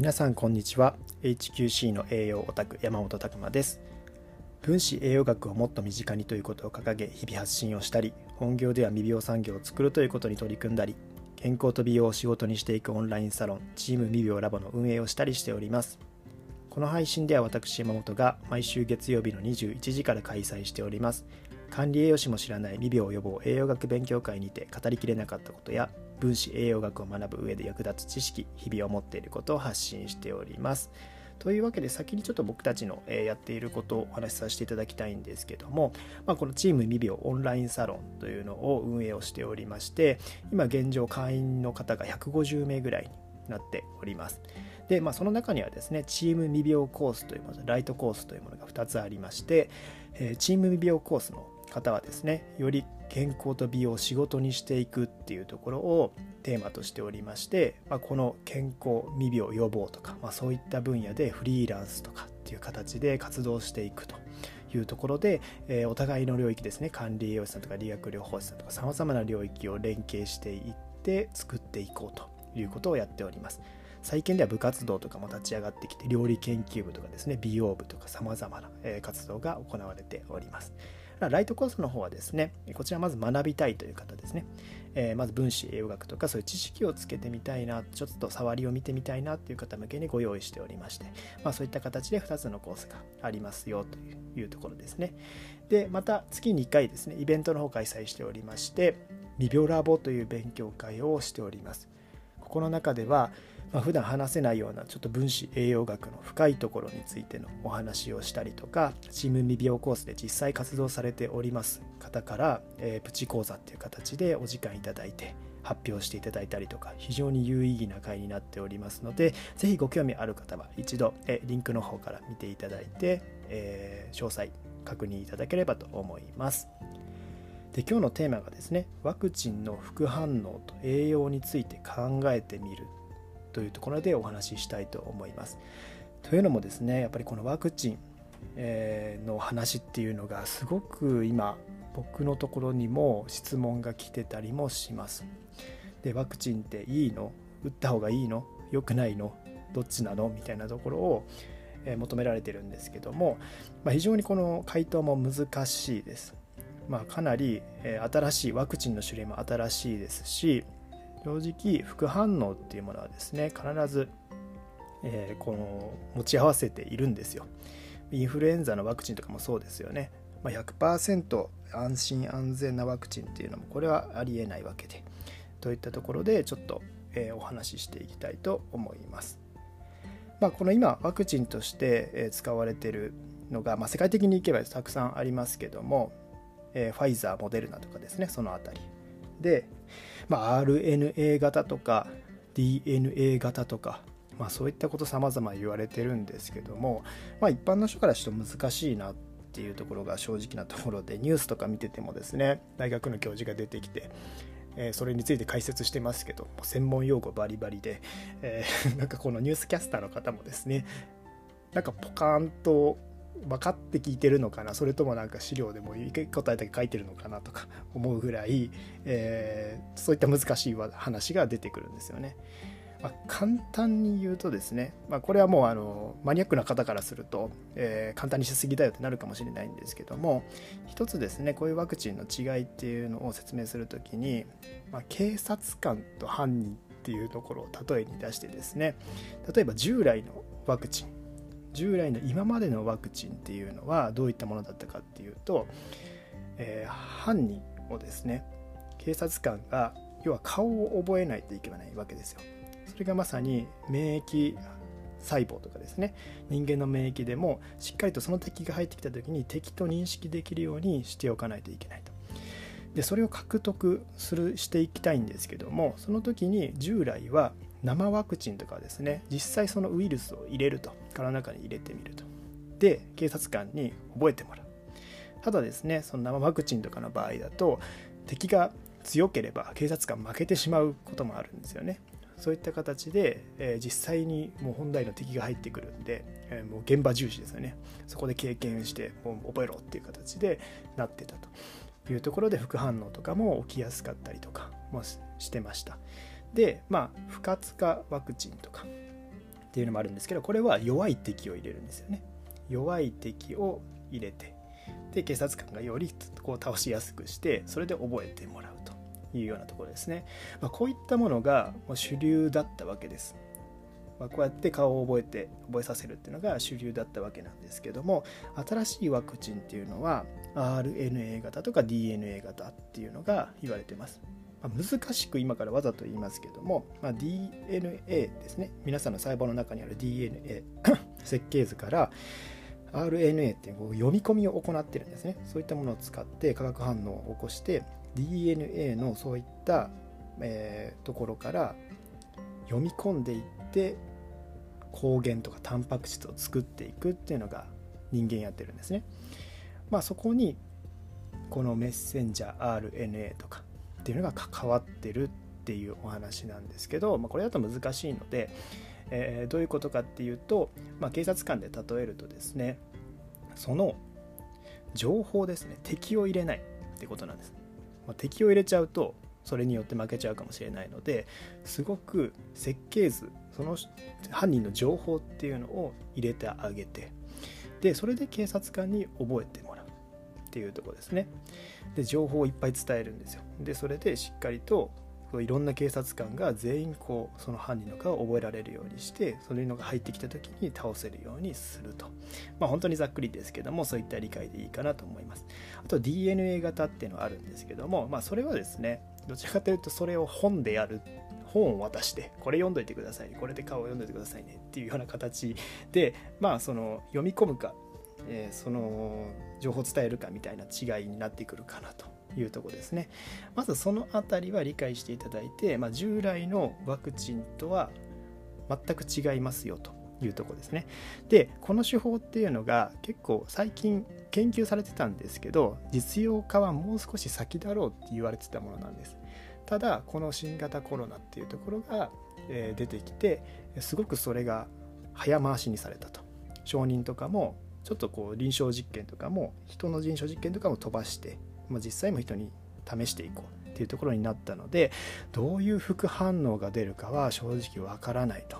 皆さんこんにちは。HQC の栄養オタク山本拓馬です。分子栄養学をもっと身近にということを掲げ日々発信をしたり本業では未病産業を作るということに取り組んだり健康と美容を仕事にしていくオンラインサロンチーム未病ラボの運営をしたりしております。この配信では私山本が毎週月曜日の21時から開催しております。管理栄養士も知らない未病予防栄養学勉強会にて語りきれなかったことや分子栄養学を学ぶ上で役立つ知識日々を持っていることを発信しております。というわけで先にちょっと僕たちのやっていることをお話しさせていただきたいんですけども、まあ、このチーム未病オンラインサロンというのを運営をしておりまして今現状会員の方が150名ぐらいになっております。で、まあ、その中にはですねチーム未病コースというものライトコースというものが2つありましてチーム未病コースの方はですねより健康と美容を仕事にしていくっていうところをテーマとしておりまして、まあ、この健康未病予防とか、まあ、そういった分野でフリーランスとかっていう形で活動していくというところで、えー、お互いの領域ですね管理栄養士さんとか理学療法士さんとかさまざまな領域を連携していって作っていこうということをやっております。最近では部活動とかも立ち上がってきて料理研究部とかですね美容部とかさまざまな活動が行われております。ライトコースの方はですね、こちらまず学びたいという方ですね、えー、まず分子栄養学とかそういう知識をつけてみたいな、ちょっと触りを見てみたいなっていう方向けにご用意しておりまして、まあ、そういった形で2つのコースがありますよというところですね。で、また月に1回ですね、イベントの方開催しておりまして、未病ラボという勉強会をしております。ここの中では、まあ、普段話せないようなちょっと分子栄養学の深いところについてのお話をしたりとかチーム未病コースで実際活動されております。方から、えー、プチ講座っていう形でお時間いただいて発表していただいたりとか非常に有意義な回になっておりますのでぜひご興味ある方は一度えリンクの方から見ていただいて、えー、詳細確認いただければと思います。で今日のテーマがですねワクチンの副反応と栄養について考えてみるというところでお話ししたいと思います。というのもですねやっぱりこのワクチンの話っていうのがすごく今僕のところにも質問が来てたりもします。でワクチンっていいの？打った方がいいの？良くないの？どっちなの？みたいなところを求められてるんですけども、まあ、非常にこの回答も難しいです。まあ、かなり新しいワクチンの種類も新しいですし正直副反応っていうものはですね必ず、えー、この持ち合わせているんですよ。インフルエンザのワクチンとかもそうですよね、まあ、100%安心安全なワクチンっていうのもこれはありえないわけで。といったところでちょっと、えー、お話ししていきたいと思います。まあ、この今ワクチンとして使われているのが、まあ、世界的にいけばたくさんありますけども、えー、ファイザーモデルナとかですねその辺り。で、まあ、RNA 型とか DNA 型とか、まあ、そういったこと様々言われてるんですけども、まあ、一般の人からちょっと難しいなっていうところが正直なところでニュースとか見ててもですね大学の教授が出てきてえそれについて解説してますけど専門用語バリバリで、えー、なんかこのニュースキャスターの方もですねなんかポカーンと分かって聞いてるのかなそれともなんか資料でも答えだけ書いてるのかなとか 思うぐらい、えー、そういった難しい話が出てくるんですよね。まあ、簡単に言うとですね、まあ、これはもうあのマニアックな方からすると、えー、簡単にしすぎだよってなるかもしれないんですけども一つですねこういうワクチンの違いっていうのを説明する時に、まあ、警察官と犯人っていうところを例えに出してですね例えば従来のワクチン従来の今までのワクチンっていうのはどういったものだったかっていうと、えー、犯人をですね警察官が要は顔を覚えないといけないわけですよ。それがまさに免疫細胞とかですね人間の免疫でもしっかりとその敵が入ってきた時に敵と認識できるようにしておかないといけないと。でそれを獲得するしていきたいんですけどもその時に従来は生ワクチンとかですね実際そのウイルスを入れると体の中に入れてみると。で警察官に覚えてもらう。ただですねその生ワクチンとかの場合だと敵が強ければ警察官負けてしまうこともあるんですよね。そういった形で、えー、実際にもう本来の敵が入ってくるんで、えー、もう現場重視ですよね。そこで経験してもう覚えろっていう形でなってたというところで副反応とかも起きやすかったりとかもしてました。でまあ不活化ワクチンとかっていうのもあるんですけどこれは弱い敵を入れるんですよね。弱い敵を入れてで警察官がよりこう倒しやすくしてそれで覚えてもらうというようなところですね、まあ、こういったものがもう主流だったわけです。まあ、こうやって顔を覚えて覚えさせるっていうのが主流だったわけなんですけども新しいワクチンっていうのは RNA 型とか DNA 型っていうのが言われてます。ま、難しく今からわざと言いますけども、まあ、DNA ですね皆さんの細胞の中にある DNA 設計図から RNA っていう読み込みを行ってるんですねそういったものを使って化学反応を起こして DNA のそういった、えー、ところから読み込んでいって抗原とかタンパク質を作っていくっていうのが人間やってるんですね。まあ、そこにこのメッセンジャー RNA とかっていうのが関わってるっていうお話なんですけど、まあ、これだと難しいので、えー、どういうことかっていうと、まあ、警察官で例えるとですねその情報ですね敵を入れないってことなんです、まあ、敵を入れちゃうとそれによって負けちゃうかもしれないのですごく設計図その犯人の情報っていうのを入れてあげてでそれで警察官に覚えてもらう。っていうとこですね。で情報をいっぱい伝えるんですよ。でそれでしっかりといろんな警察官が全員こうその犯人の顔を覚えられるようにしてそういうのが入ってきた時に倒せるようにすると。まあ本当にざっくりですけどもそういった理解でいいかなと思います。あと DNA 型っていうのはあるんですけどもまあそれはですねどちらかというとそれを本でやる本を渡してこれ読んどいてくださいこれで顔を読んどいてくださいねっていうような形でまあその読み込むか、えー、その情報を伝えるかみたいな違いになってくるかなというとこですね。まずその辺りは理解していただいて、まあ、従来のワクチンとは全く違いますよというとこですね。でこの手法っていうのが結構最近研究されてたんですけど実用化はもう少し先だろうって言われてたものなんです。ただこの新型コロナっていうところが、出てきてすごくそれが早回しにされたと。承認とかもちょっとこう臨床実験とかも人の臨床実験とかも飛ばして、まあ、実際も人に試していこうっていうところになったのでどういう副反応が出るかは正直わからないと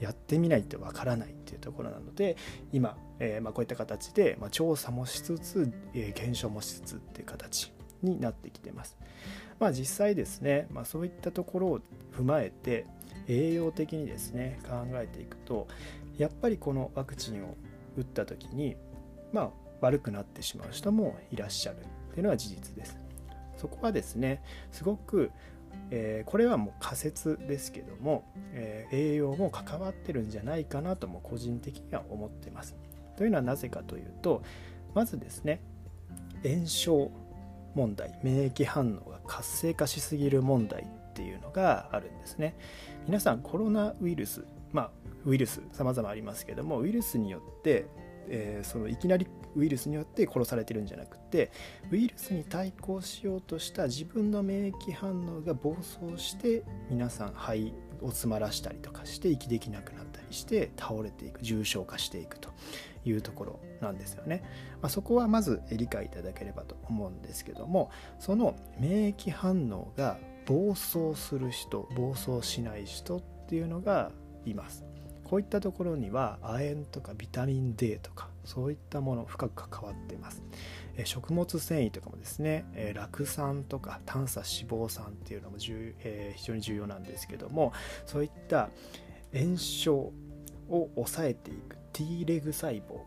やってみないとわからないっていうところなので今、えー、まあこういった形で、まあ、調査もしつつ、えー、検証もしつつっていう形になってきてます。まあ、実際ですね、まあ、そういったところを踏まえて栄養的にですね考えていくとやっぱりこのワクチンを打った時にまあ悪くなってしまう人もいらっしゃるっていうのは事実です。そこはですねすごく、えー、これはもう仮説ですけども、えー、栄養も関わってるんじゃないかなとも個人的には思ってます。というのはなぜかというとまずですね炎症問題免疫反応が活性化しすぎる問題っていうのがあるんですね皆さんコロナウイルスまあウイルス様々ありますけどもウイルスによって、えー、そのいきなりウイルスによって殺されてるんじゃなくてウイルスに対抗しようとした自分の免疫反応が暴走して皆さん肺を詰まらしたりとかして息できなくなったりして倒れていく重症化していくというところなんですよね。まあ、そこはまず理解いただければと思うんですけどもその免疫反応が暴走する人暴走しない人っていうのがいます。こういったところには亜鉛とかビタミン D とかそういったもの深く関わっています。食物繊維とかもですね、酪酸とか短鎖脂肪酸っていうのも重、えー、非常に重要なんですけどもそういった炎症を抑えていく T レグ細胞、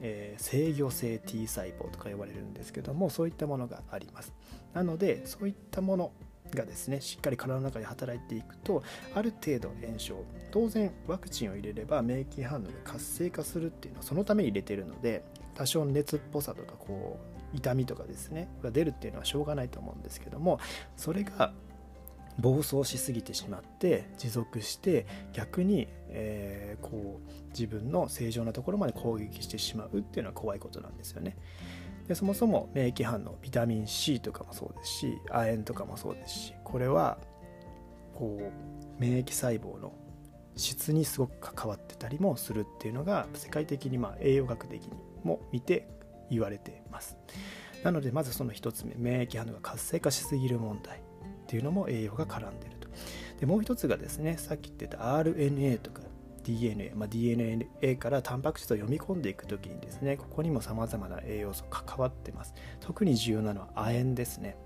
えー、制御性 T 細胞とか呼ばれるんですけどもそういったものがありますなのでそういったものがですねしっかり体の中で働いていくとある程度炎症当然ワクチンを入れれば免疫反応が活性化するっていうのはそのために入れてるので多少熱っぽさとかこう痛みとかですねが出るっていうのはしょうがないと思うんですけどもそれが暴走しすぎてしまって持続して逆に、えー、こう自分の正常なところまで攻撃してしまうっていうのは怖いことなんですよね。でそもそも免疫反応ビタミン C とかもそうですし亜鉛とかもそうですしこれはこう免疫細胞の質にすごく関わってたりもするっていうのが世界的にまあ栄養学的にも見て言われてます。なのでまずその1つ目免疫反応が活性化しすぎる問題っていうのも栄養が絡んでるとでもう一つがですねさっき言ってた RNA とか DNA、まあ、DNA からタンパク質を読み込んでいく時にですねここにもさまざまな栄養素関わってます。特に重要なのは亜鉛ですね。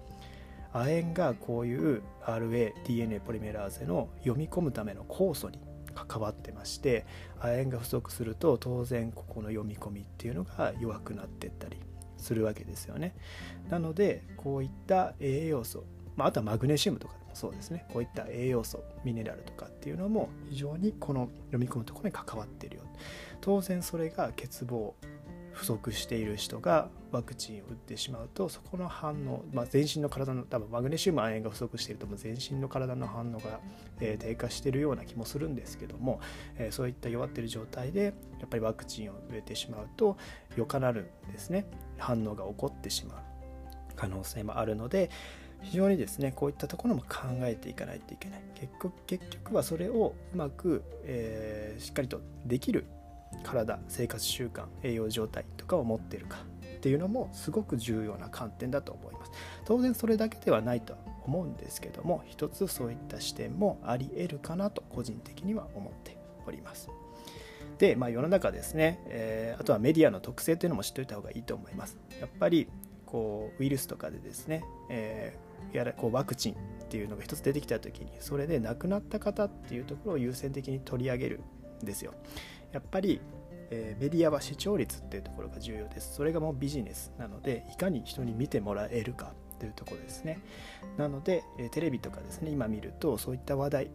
亜鉛がこういう RADNA ポリメラーゼの読み込むための酵素に関わってまして亜鉛が不足すると当然ここの読み込みっていうのが弱くなっていったりするわけですよね。なのでこういった栄養素、まあ、あとはマグネシウムとかそうですね。こういった栄養素ミネラルとかっていうのも非常にこの読み込むところに関わってるよ。当然それが欠乏不足している人がワクチンを打ってしまうとそこの反応、まあ、全身の体の多分マグネシウム亜鉛が不足していると全身の体の反応が、え、低下しているような気もするんですけども、え、そういった弱ってる状態でやっぱりワクチンを植えてしまうとよかなるんですね。反応が起こってしまう可能性もあるので非常にですねこういったところも考えていかないといけない。結局結局はそれをうまく、えー、しっかりとできる体生活習慣栄養状態とかを持っているかっていうのもすごく重要な観点だと思います。当然それだけではないとは思うんですけども一つそういった視点もあり得るかなと個人的には思っております。で、まあ、世の中ですね、えー、あとはメディアの特性というのも知っておいた方がいいと思います。やっぱりこうウイルスとかでですね、えー、やらこうワクチンっていうのが一つ出てきた時にそれで亡くなった方っていうところを優先的に取り上げるんですよ。やっぱり、えー、メディアは視聴率っていうところが重要です。それがもうビジネスなのでいかに人に見てもらえるかというところですね。なので、えー、テレビとかですね今見るとそういった話題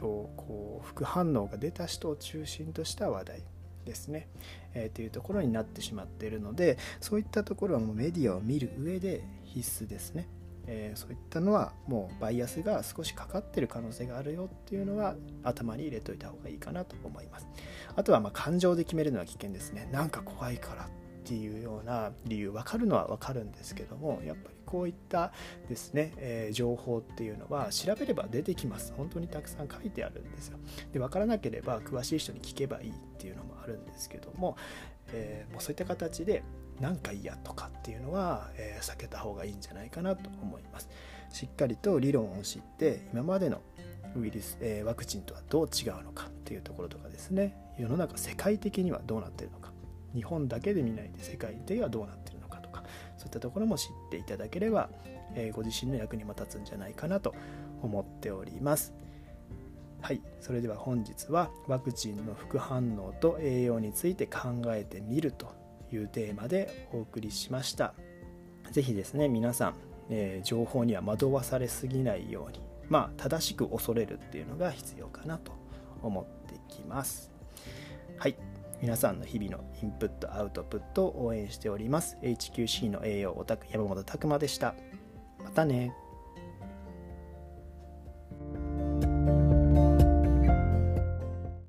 をこう副反応が出た人を中心とした話題ですね、えー、というところになってしまっているのでそういったところはもうメディアを見る上で必須ですね。えー、そういったのはもうバイアスが少しかかってる可能性があるよっていうのは頭に入れといた方がいいかなと思います。あとはま感情で決めるのは危険ですね。なんか怖いからっていうような理由分かるのは分かるんですけどもやっぱりこういったですね、えー、情報っていうのは調べれば出てきます。本当にたくさん書いてあるんですよ。で分からなければ詳しい人に聞けばいいっていうのもあるんですけども、えー、もうそういった形で何か嫌とかっていうのは、えー、避けた方がいいんじゃないかなと思います。しっかりと理論を知って今までのウイルス、えー、ワクチンとはどう違うのかっていうところとかですね。世の中世界的にはどうなってるのか。日本だけで見ないで世界ではどうなってるのかとか。そういったところも知っていただければ、えー、ご自身の役にも立つんじゃないかなと思っております。はい。それでは本日はワクチンの副反応と栄養について考えてみるというテーマでお送りしました。是非ですね皆さん、えー、情報には惑わされすぎないようにまあ正しく恐れるっていうのが必要かなと思ってきます。はい。皆さんの日々のインプットアウトプットを応援しております。HQC の栄養オタク山本拓馬でした。またね。